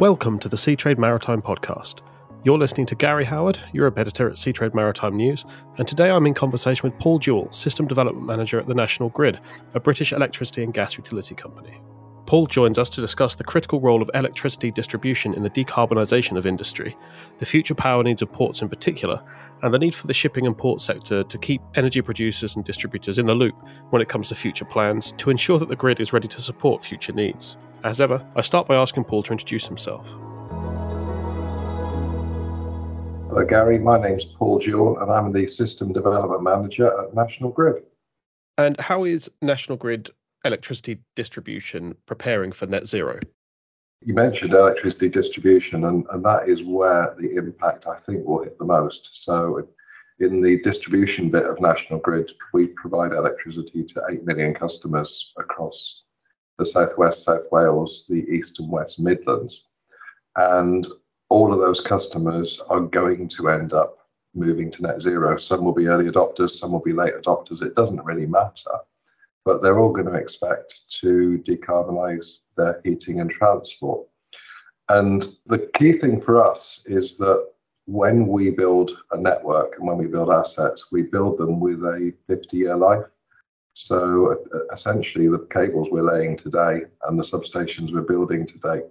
Welcome to the Seatrade Maritime Podcast. You're listening to Gary Howard, Europe editor at Seatrade Maritime News, and today I'm in conversation with Paul Jewell, System Development Manager at the National Grid, a British electricity and gas utility company. Paul joins us to discuss the critical role of electricity distribution in the decarbonisation of industry, the future power needs of ports in particular, and the need for the shipping and port sector to keep energy producers and distributors in the loop when it comes to future plans to ensure that the grid is ready to support future needs. As ever, I start by asking Paul to introduce himself. Hello, Gary. My name's Paul Jewell, and I'm the System Development Manager at National Grid. And how is National Grid electricity distribution preparing for net zero? You mentioned electricity distribution, and, and that is where the impact I think will hit the most. So, in the distribution bit of National Grid, we provide electricity to 8 million customers across the Southwest, South Wales, the East and West Midlands. And all of those customers are going to end up moving to net zero. Some will be early adopters, some will be late adopters. It doesn't really matter. But they're all going to expect to decarbonize their heating and transport. And the key thing for us is that when we build a network and when we build assets, we build them with a 50 year life. So essentially, the cables we're laying today and the substations we're building today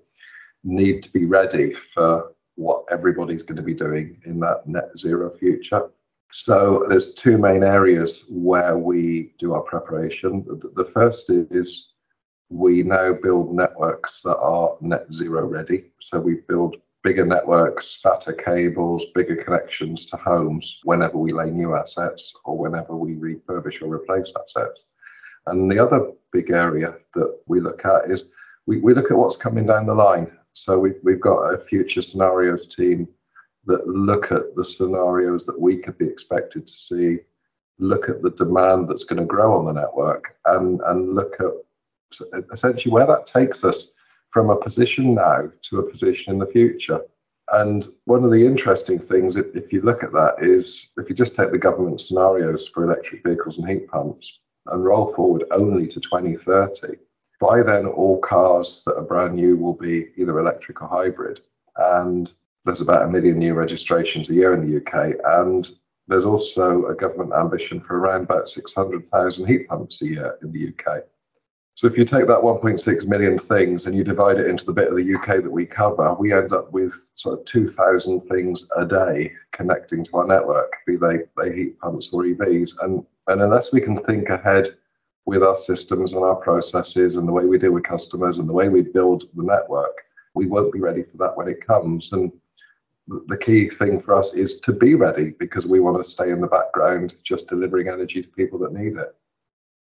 need to be ready for what everybody's going to be doing in that net zero future. So there's two main areas where we do our preparation. The first is we now build networks that are net zero ready. So we build bigger networks, fatter cables, bigger connections to homes whenever we lay new assets or whenever we refurbish or replace assets. And the other big area that we look at is we, we look at what's coming down the line. So we, we've got a future scenarios team that look at the scenarios that we could be expected to see, look at the demand that's going to grow on the network, and, and look at essentially where that takes us from a position now to a position in the future. And one of the interesting things, if you look at that, is if you just take the government scenarios for electric vehicles and heat pumps and roll forward only to 2030, by then all cars that are brand new will be either electric or hybrid. And there's about a million new registrations a year in the UK. And there's also a government ambition for around about 600,000 heat pumps a year in the UK. So if you take that 1.6 million things and you divide it into the bit of the UK that we cover, we end up with sort of 2,000 things a day connecting to our network, be they, they heat pumps or EVs. And, and unless we can think ahead with our systems and our processes and the way we deal with customers and the way we build the network, we won't be ready for that when it comes. And the key thing for us is to be ready because we want to stay in the background just delivering energy to people that need it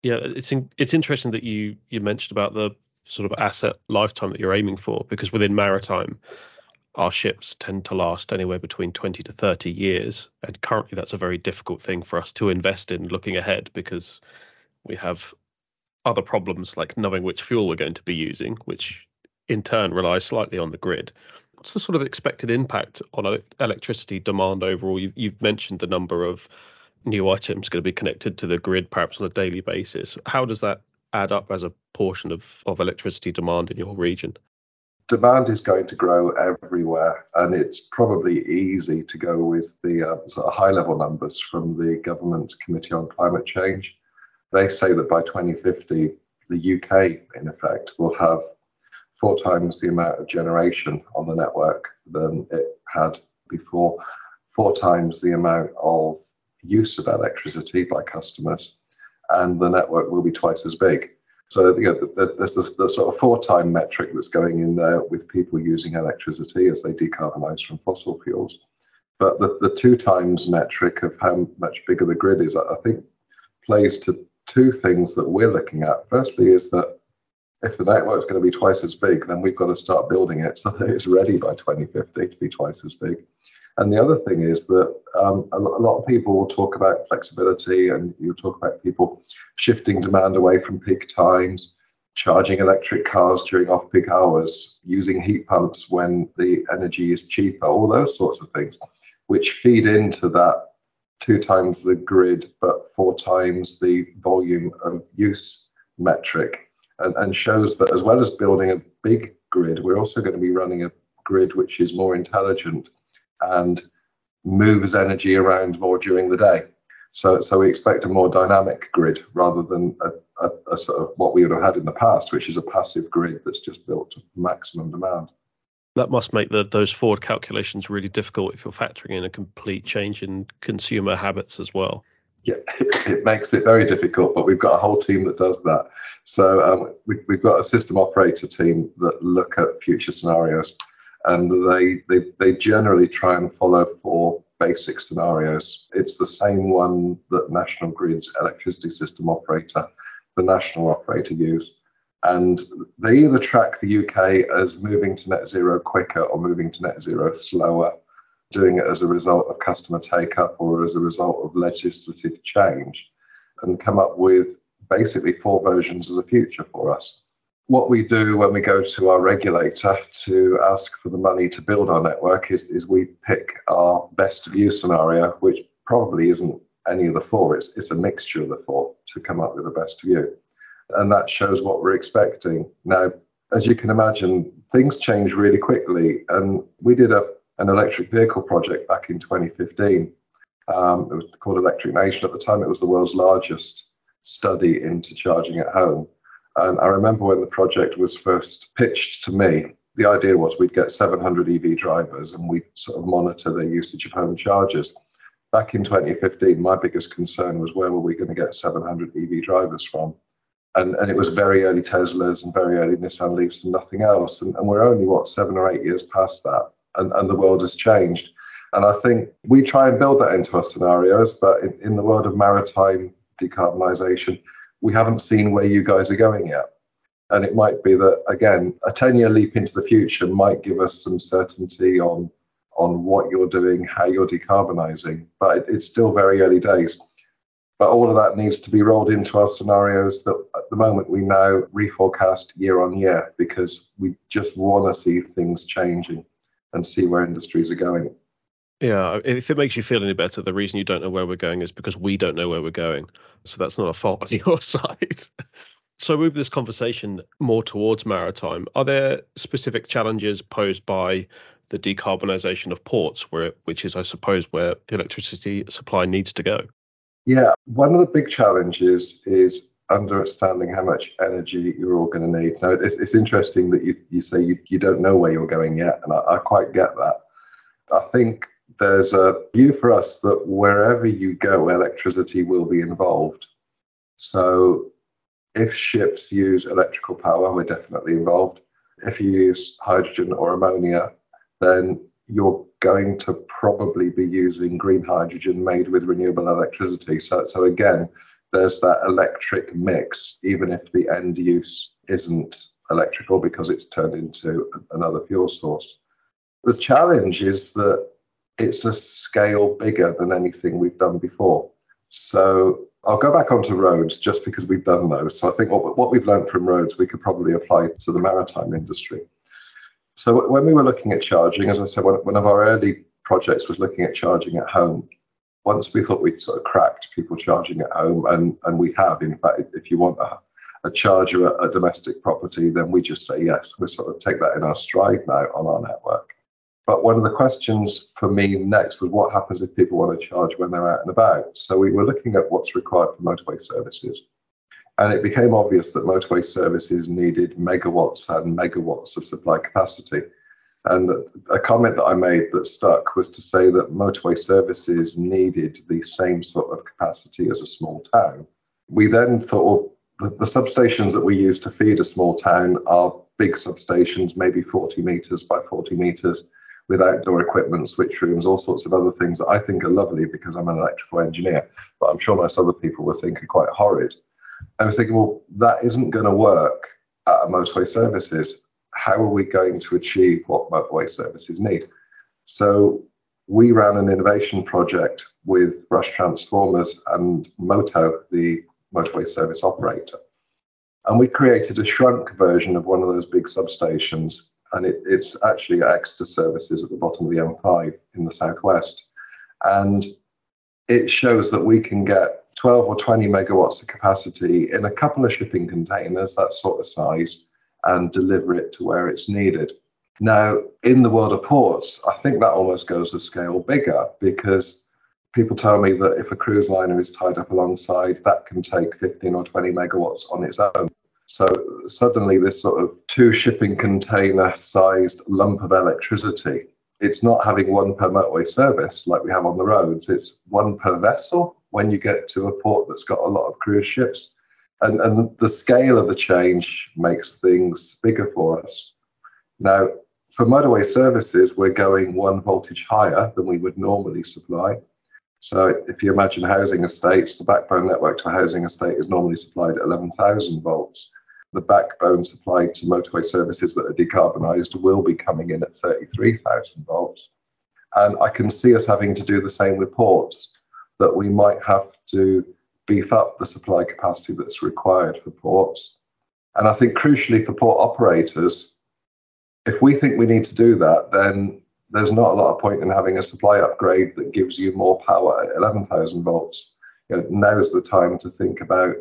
yeah, it's in, it's interesting that you you mentioned about the sort of asset lifetime that you're aiming for because within maritime our ships tend to last anywhere between 20 to 30 years. And currently that's a very difficult thing for us to invest in looking ahead because we have other problems like knowing which fuel we're going to be using which in turn relies slightly on the grid. What's the sort of expected impact on electricity demand overall? You, you've mentioned the number of new items going to be connected to the grid perhaps on a daily basis. How does that add up as a portion of, of electricity demand in your region? Demand is going to grow everywhere, and it's probably easy to go with the uh, sort of high level numbers from the Government Committee on Climate Change. They say that by 2050, the UK, in effect, will have four times the amount of generation on the network than it had before, four times the amount of use of electricity by customers, and the network will be twice as big. So you know, there's this, the sort of four-time metric that's going in there with people using electricity as they decarbonize from fossil fuels. But the, the two times metric of how much bigger the grid is, I think, plays to two things that we're looking at. Firstly, is that if the network is going to be twice as big, then we've got to start building it so that it's ready by 2050 to be twice as big. And the other thing is that um, a, lot of people will talk about flexibility and you'll talk about people shifting demand away from peak times, charging electric cars during off peak hours, using heat pumps when the energy is cheaper, all those sorts of things, which feed into that two times the grid, but four times the volume of use metric. And, and shows that as well as building a big grid, we're also going to be running a grid which is more intelligent and moves energy around more during the day. So, so we expect a more dynamic grid rather than a, a, a, sort of what we would have had in the past, which is a passive grid that's just built to maximum demand. That must make the, those forward calculations really difficult if you're factoring in a complete change in consumer habits as well. Yeah, it, makes it very difficult, but we've got a whole team that does that. So um, we, we've got a system operator team that look at future scenarios, and they, they they generally try and follow four basic scenarios. It's the same one that National Grid's electricity system operator, the national operator, use. And they either track the UK as moving to net zero quicker or moving to net zero slower, doing it as a result of customer take up or as a result of legislative change, and come up with basically four versions of the future for us what we do when we go to our regulator to ask for the money to build our network is, is we pick our best view scenario, which probably isn't any of the four, it's, it's a mixture of the four to come up with the best view. And that shows what we're expecting. Now, as you can imagine, things change really quickly. And we did a, an electric vehicle project back in 2015. Um, it was called Electric Nation. At the time, it was the world's largest study into charging at home and I remember when the project was first pitched to me, the idea was we'd get 700 EV drivers and we'd sort of monitor their usage of home chargers. Back in 2015, my biggest concern was where were we going to get 700 EV drivers from? And, and it was very early Teslas and very early Nissan Leafs and nothing else. And, and we're only, what, seven or eight years past that. And, and the world has changed. And I think we try and build that into our scenarios, but in, in the world of maritime decarbonisation, we haven't seen where you guys are going yet. And it might be that, again, a 10 year leap into the future might give us some certainty on, on what you're doing, how you're decarbonising. But it, it's still very early days. But all of that needs to be rolled into our scenarios that at the moment we now reforecast year on year because we just want to see things changing and see where industries are going. Yeah, if it makes you feel any better, the reason you don't know where we're going is because we don't know where we're going. So that's not a fault on your side. so move this conversation more towards maritime. Are there specific challenges posed by the decarbonisation of ports, where which is, I suppose, where the electricity supply needs to go? Yeah, one of the big challenges is understanding how much energy you're all going to need. Now, it's, it's interesting that you, you say you, you don't know where you're going yet, and I, I quite get that. I think there's a view for us that wherever you go, electricity will be involved. So if ships use electrical power, we're definitely involved. If you use hydrogen or ammonia, then you're going to probably be using green hydrogen made with renewable electricity. So, so again, there's that electric mix, even if the end use isn't electrical because it's turned into another fuel source. The challenge is that it's a scale bigger than anything we've done before. So I'll go back onto roads just because we've done those. So I think what, what we've learned from roads, we could probably apply to the maritime industry. So when we were looking at charging, as I said, one, of our early projects was looking at charging at home. Once we thought we'd sort of cracked people charging at home, and, and we have. In fact, if you want a, a charger at a domestic property, then we just say yes. We sort of take that in our stride now on our network. But one of the questions for me next was what happens if people want to charge when they're out and about? So we were looking at what's required for motorway services. And it became obvious that motorway services needed megawatts and megawatts of supply capacity. And a comment that I made that stuck was to say that motorway services needed the same sort of capacity as a small town. We then thought, well, the, the substations that we use to feed a small town are big substations, maybe 40 meters by 40 meters with outdoor equipment, switch rooms, all sorts of other things that I think are lovely because I'm an electrical engineer, but I'm sure most other people will think are quite horrid. I was thinking, well, that isn't going to work at motorway services. How are we going to achieve what motorway services need? So we ran an innovation project with Rush Transformers and Moto, the motorway service operator. And we created a shrunk version of one of those big substations and it, it's actually Exeter services at the bottom of the M5 in the southwest. And it shows that we can get 12 or 20 megawatts of capacity in a couple of shipping containers, that sort of size, and deliver it to where it's needed. Now, in the world of ports, I think that almost goes a scale bigger because people tell me that if a cruise liner is tied up alongside, that can take 15 or 20 megawatts on its own. So suddenly, this sort of two shipping container sized lump of electricity, it's not having one per motorway service like we have on the roads, it's one per vessel when you get to a port that's got a lot of cruise ships. And, and the scale of the change makes things bigger for us. Now, for motorway services, we're going one voltage higher than we would normally supply. So if you imagine housing estates, the backbone network to a housing estate is normally supplied at 11,000 volts the backbone supply to motorway services that are decarbonised will be coming in at 33,000 volts. And I can see us having to do the same with ports, that we might have to beef up the supply capacity that's required for ports. And I think crucially for port operators, if we think we need to do that, then there's not a lot of point in having a supply upgrade that gives you more power at 11,000 volts. You know, now's the time to think about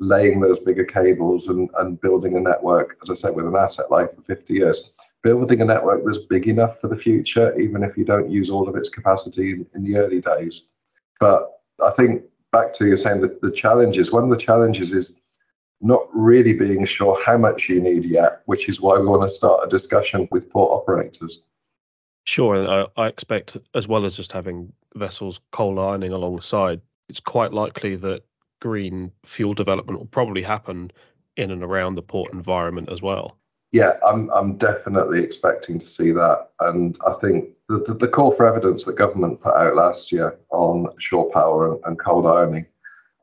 laying those bigger cables and, and building a network, as I said, with an asset life for 50 years. Building a network that's big enough for the future, even if you don't use all of its capacity in, in the early days. But I think back to you saying that the challenges, one of the challenges is not really being sure how much you need yet, which is why we want to start a discussion with port operators. Sure, and I, I expect as well as just having vessels cold ironing alongside, it's quite likely that green fuel development will probably happen in and around the port environment as well. Yeah, I'm I'm definitely expecting to see that, and I think the, the, the call for evidence that government put out last year on shore power and, and cold ironing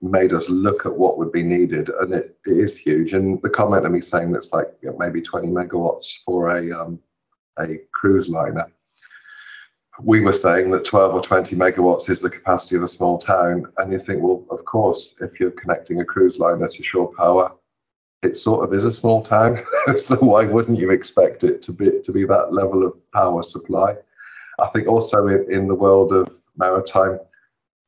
made us look at what would be needed, and it, it is huge. And the comment of me saying that's like you know, maybe 20 megawatts for a um, a cruise liner we were saying that 12 or 20 megawatts is the capacity of a small town. And you think, well, of course, if you're connecting a cruise liner to shore power, it sort of is a small town. so why wouldn't you expect it to be to be that level of power supply? I think also in, in the world of maritime,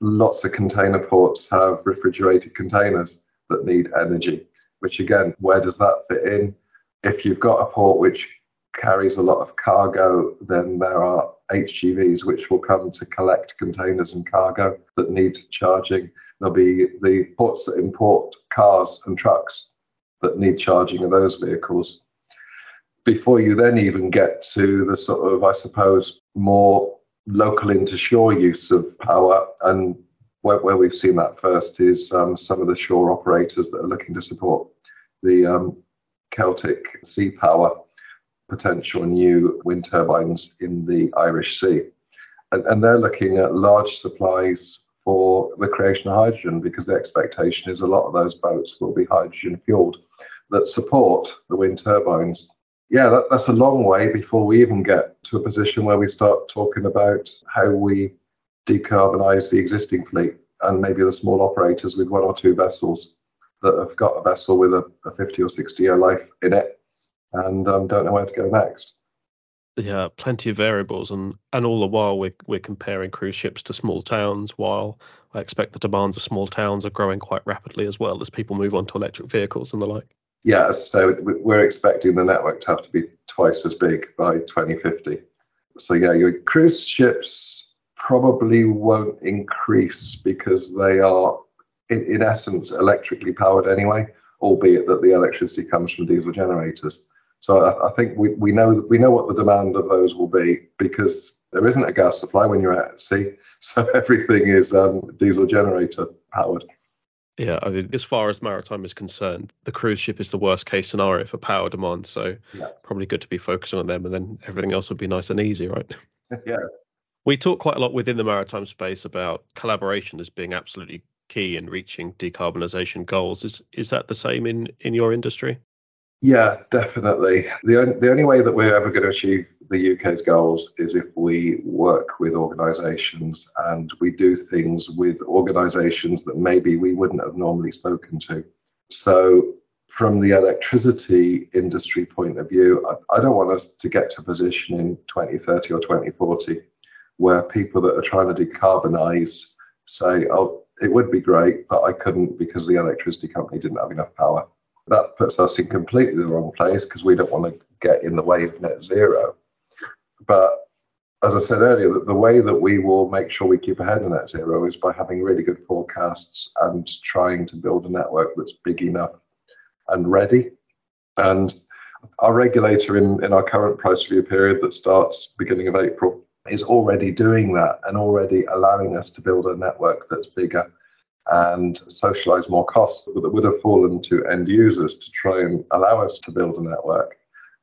lots of container ports have refrigerated containers that need energy, which again, where does that fit in? If you've got a port which carries a lot of cargo, then there are HGVs which will come to collect containers and cargo that need charging. There'll be the ports that import cars and trucks that need charging of those vehicles. Before you then even get to the sort of, I suppose, more local into shore use of power, and where, where we've seen that first is um, some of the shore operators that are looking to support the um, Celtic Sea Power potential new wind turbines in the Irish Sea. And, and they're looking at large supplies for the creation of hydrogen because the expectation is a lot of those boats will be hydrogen fueled that support the wind turbines. Yeah, that, that's a long way before we even get to a position where we start talking about how we decarbonize the existing fleet and maybe the small operators with one or two vessels that have got a vessel with a, a 50 or 60 year life in it and um, don't know where to go next. Yeah, plenty of variables, and and all the while we're we're comparing cruise ships to small towns. While I expect the demands of small towns are growing quite rapidly as well as people move on to electric vehicles and the like. Yeah, so we're expecting the network to have to be twice as big by 2050. So yeah, your cruise ships probably won't increase because they are, in, in essence, electrically powered anyway, albeit that the electricity comes from diesel generators. So I, I, think we, we know we know what the demand of those will be because there isn't a gas supply when you're at sea, so everything is um, diesel generator powered. Yeah, I mean, as far as maritime is concerned, the cruise ship is the worst case scenario for power demand. So yeah. probably good to be focusing on them, and then everything else would be nice and easy, right? yeah. We talk quite a lot within the maritime space about collaboration as being absolutely key in reaching decarbonisation goals. Is is that the same in in your industry? Yeah, definitely. The only, the only way that we're ever going to achieve the UK's goals is if we work with organisations and we do things with organisations that maybe we wouldn't have normally spoken to. So, from the electricity industry point of view, I, I don't want us to get to a position in 2030 or 2040 where people that are trying to decarbonise say, oh, it would be great, but I couldn't because the electricity company didn't have enough power that puts us in completely the wrong place because we don't want to get in the way of net zero. But as I said earlier, the, way that we will make sure we keep ahead of net zero is by having really good forecasts and trying to build a network that's big enough and ready. And our regulator in, in our current price review period that starts beginning of April is already doing that and already allowing us to build a network that's bigger and socialize more costs that would have fallen to end users to try and allow us to build a network.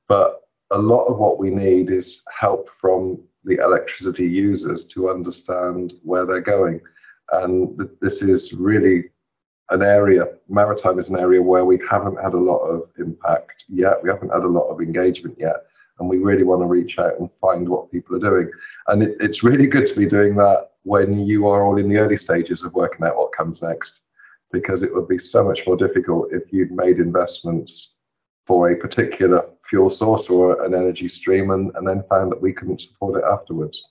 But a lot of what we need is help from the electricity users to understand where they're going. And this is really an area, maritime is an area where we haven't had a lot of impact yet. We haven't had a lot of engagement yet. And we really want to reach out and find what people are doing. And it, it's really good to be doing that when you are all in the early stages of working out what comes next, because it would be so much more difficult if you'd made investments for a particular fuel source or an energy stream and, and then found that we couldn't support it afterwards.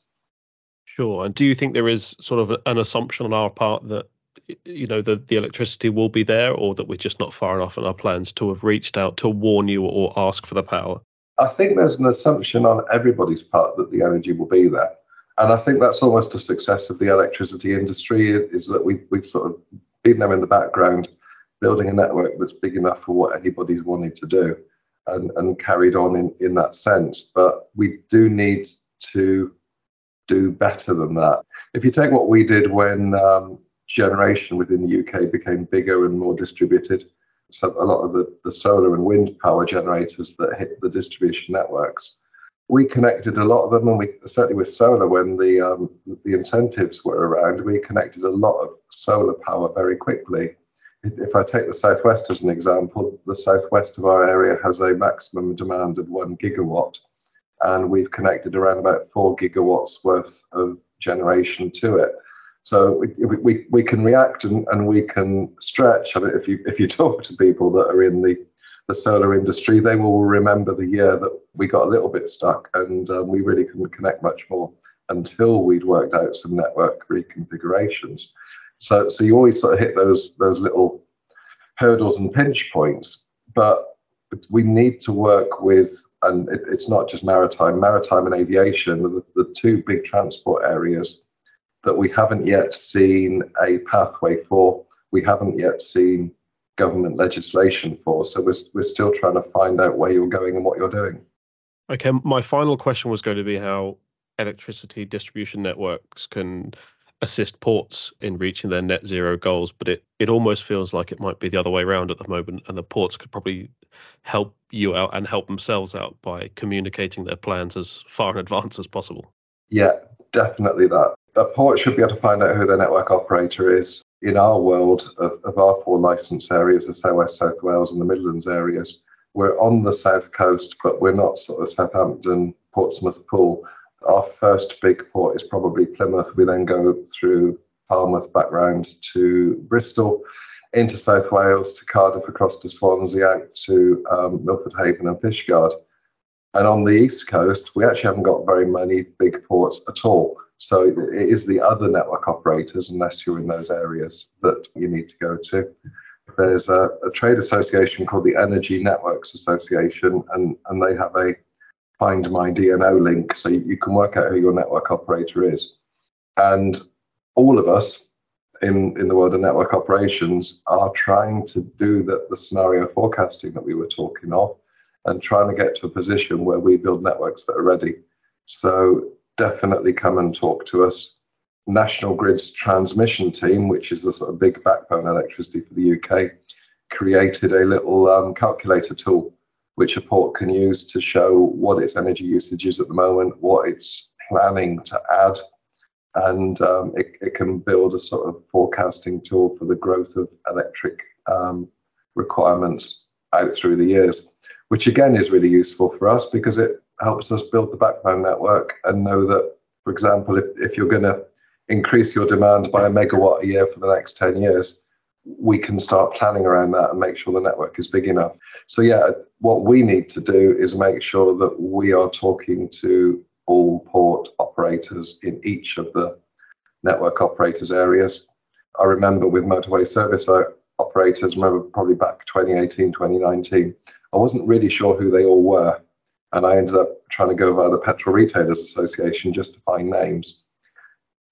Sure. And do you think there is sort of an assumption on our part that you know the, the electricity will be there or that we're just not far enough in our plans to have reached out to warn you or ask for the power? I think there's an assumption on everybody's part that the energy will be there. And I think that's almost a success of the electricity industry is that we, we've sort of been there in the background, building a network that's big enough for what anybody's wanted to do and, and carried on in, in that sense. But we do need to do better than that. If you take what we did when um, generation within the UK became bigger and more distributed, so a lot of the, the solar and wind power generators that hit the distribution networks, we connected a lot of them, and we certainly with solar when the um, the incentives were around, we connected a lot of solar power very quickly. If I take the southwest as an example, the southwest of our area has a maximum demand of one gigawatt, and we've connected around about four gigawatts worth of generation to it. So we, we, we can react and, and we can stretch. I mean, if you if you talk to people that are in the the solar industry, they will remember the year that we got a little bit stuck and um, we really couldn't connect much more until we'd worked out some network reconfigurations. So so you always sort of hit those those little hurdles and pinch points, but we need to work with and it, it's not just maritime, maritime and aviation, the, the two big transport areas that we haven't yet seen a pathway for. We haven't yet seen government legislation for. So we're, we're still trying to find out where you're going and what you're doing. Okay, my final question was going to be how electricity distribution networks can assist ports in reaching their net zero goals, but it, it almost feels like it might be the other way around at the moment, and the ports could probably help you out and help themselves out by communicating their plans as far in advance as possible. Yeah, definitely that a port should be able to find out who their network operator is. In our world of, of our four license areas, the South West, South Wales, and the Midlands areas, we're on the south coast, but we're not sort of Southampton, Portsmouth, Poole. Our first big port is probably Plymouth. We then go through Falmouth back round to Bristol, into South Wales, to Cardiff, across to Swansea, out to um, Milford Haven and Fishguard. And on the east coast, we actually haven't got very many big ports at all. So it is the other network operators, unless you're in those areas, that you need to go to. There's a, a trade association called the Energy Networks Association, and, and they have a Find My DNO link, so you, you can work out who your network operator is. And all of us in, in the world of network operations are trying to do the, the scenario forecasting that we were talking of and trying to get to a position where we build networks that are ready. So definitely come and talk to us. National Grid's transmission team, which is the sort of big backbone electricity for the UK, created a little um, calculator tool which a port can use to show what its energy usage is at the moment, what it's planning to add, and um, it, it, can build a sort of forecasting tool for the growth of electric um, requirements out through the years, which again is really useful for us because it helps us build the backbone network and know that, for example, if, if you're going to increase your demand by a megawatt a year for the next 10 years, we can start planning around that and make sure the network is big enough. So, yeah, what we need to do is make sure that we are talking to all port operators in each of the network operators areas. I remember with motorway service operators, remember probably back 2018, 2019, I wasn't really sure who they all were And I ended up trying to go via the Petrol Retailers Association just to find names.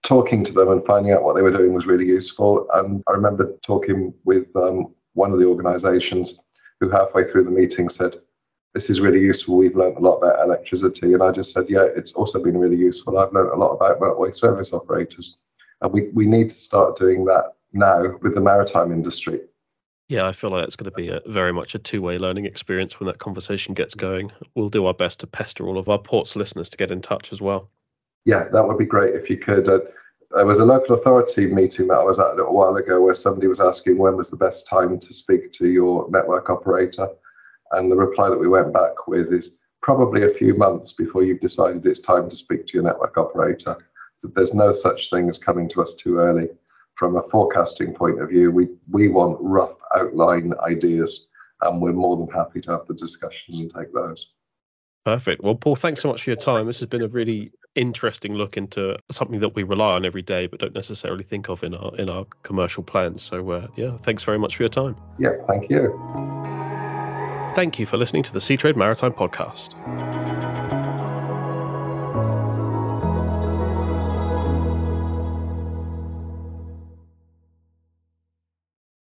Talking to them and finding out what they were doing was really useful. And I remember talking with um, one of the organizations who halfway through the meeting said, this is really useful. We've learned a lot about electricity. And I just said, yeah, it's also been really useful. I've learned a lot about motorway service operators. And we, we need to start doing that now with the maritime industry. Yeah, I feel like it's going to be a very much a two-way learning experience when that conversation gets going. We'll do our best to pester all of our ports listeners to get in touch as well. Yeah, that would be great if you could. Uh, there was a local authority meeting that I was at a little while ago where somebody was asking when was the best time to speak to your network operator. And the reply that we went back with is probably a few months before you've decided it's time to speak to your network operator. There's no such thing as coming to us too early. From a forecasting point of view, we, we want rough outline ideas, and we're more than happy to have the discussions and take those. Perfect. Well, Paul, thanks so much for your time. This has been a really interesting look into something that we rely on every day, but don't necessarily think of in our in our commercial plans. So, uh, yeah, thanks very much for your time. Yeah, thank you. Thank you for listening to the Seatrade Maritime Podcast.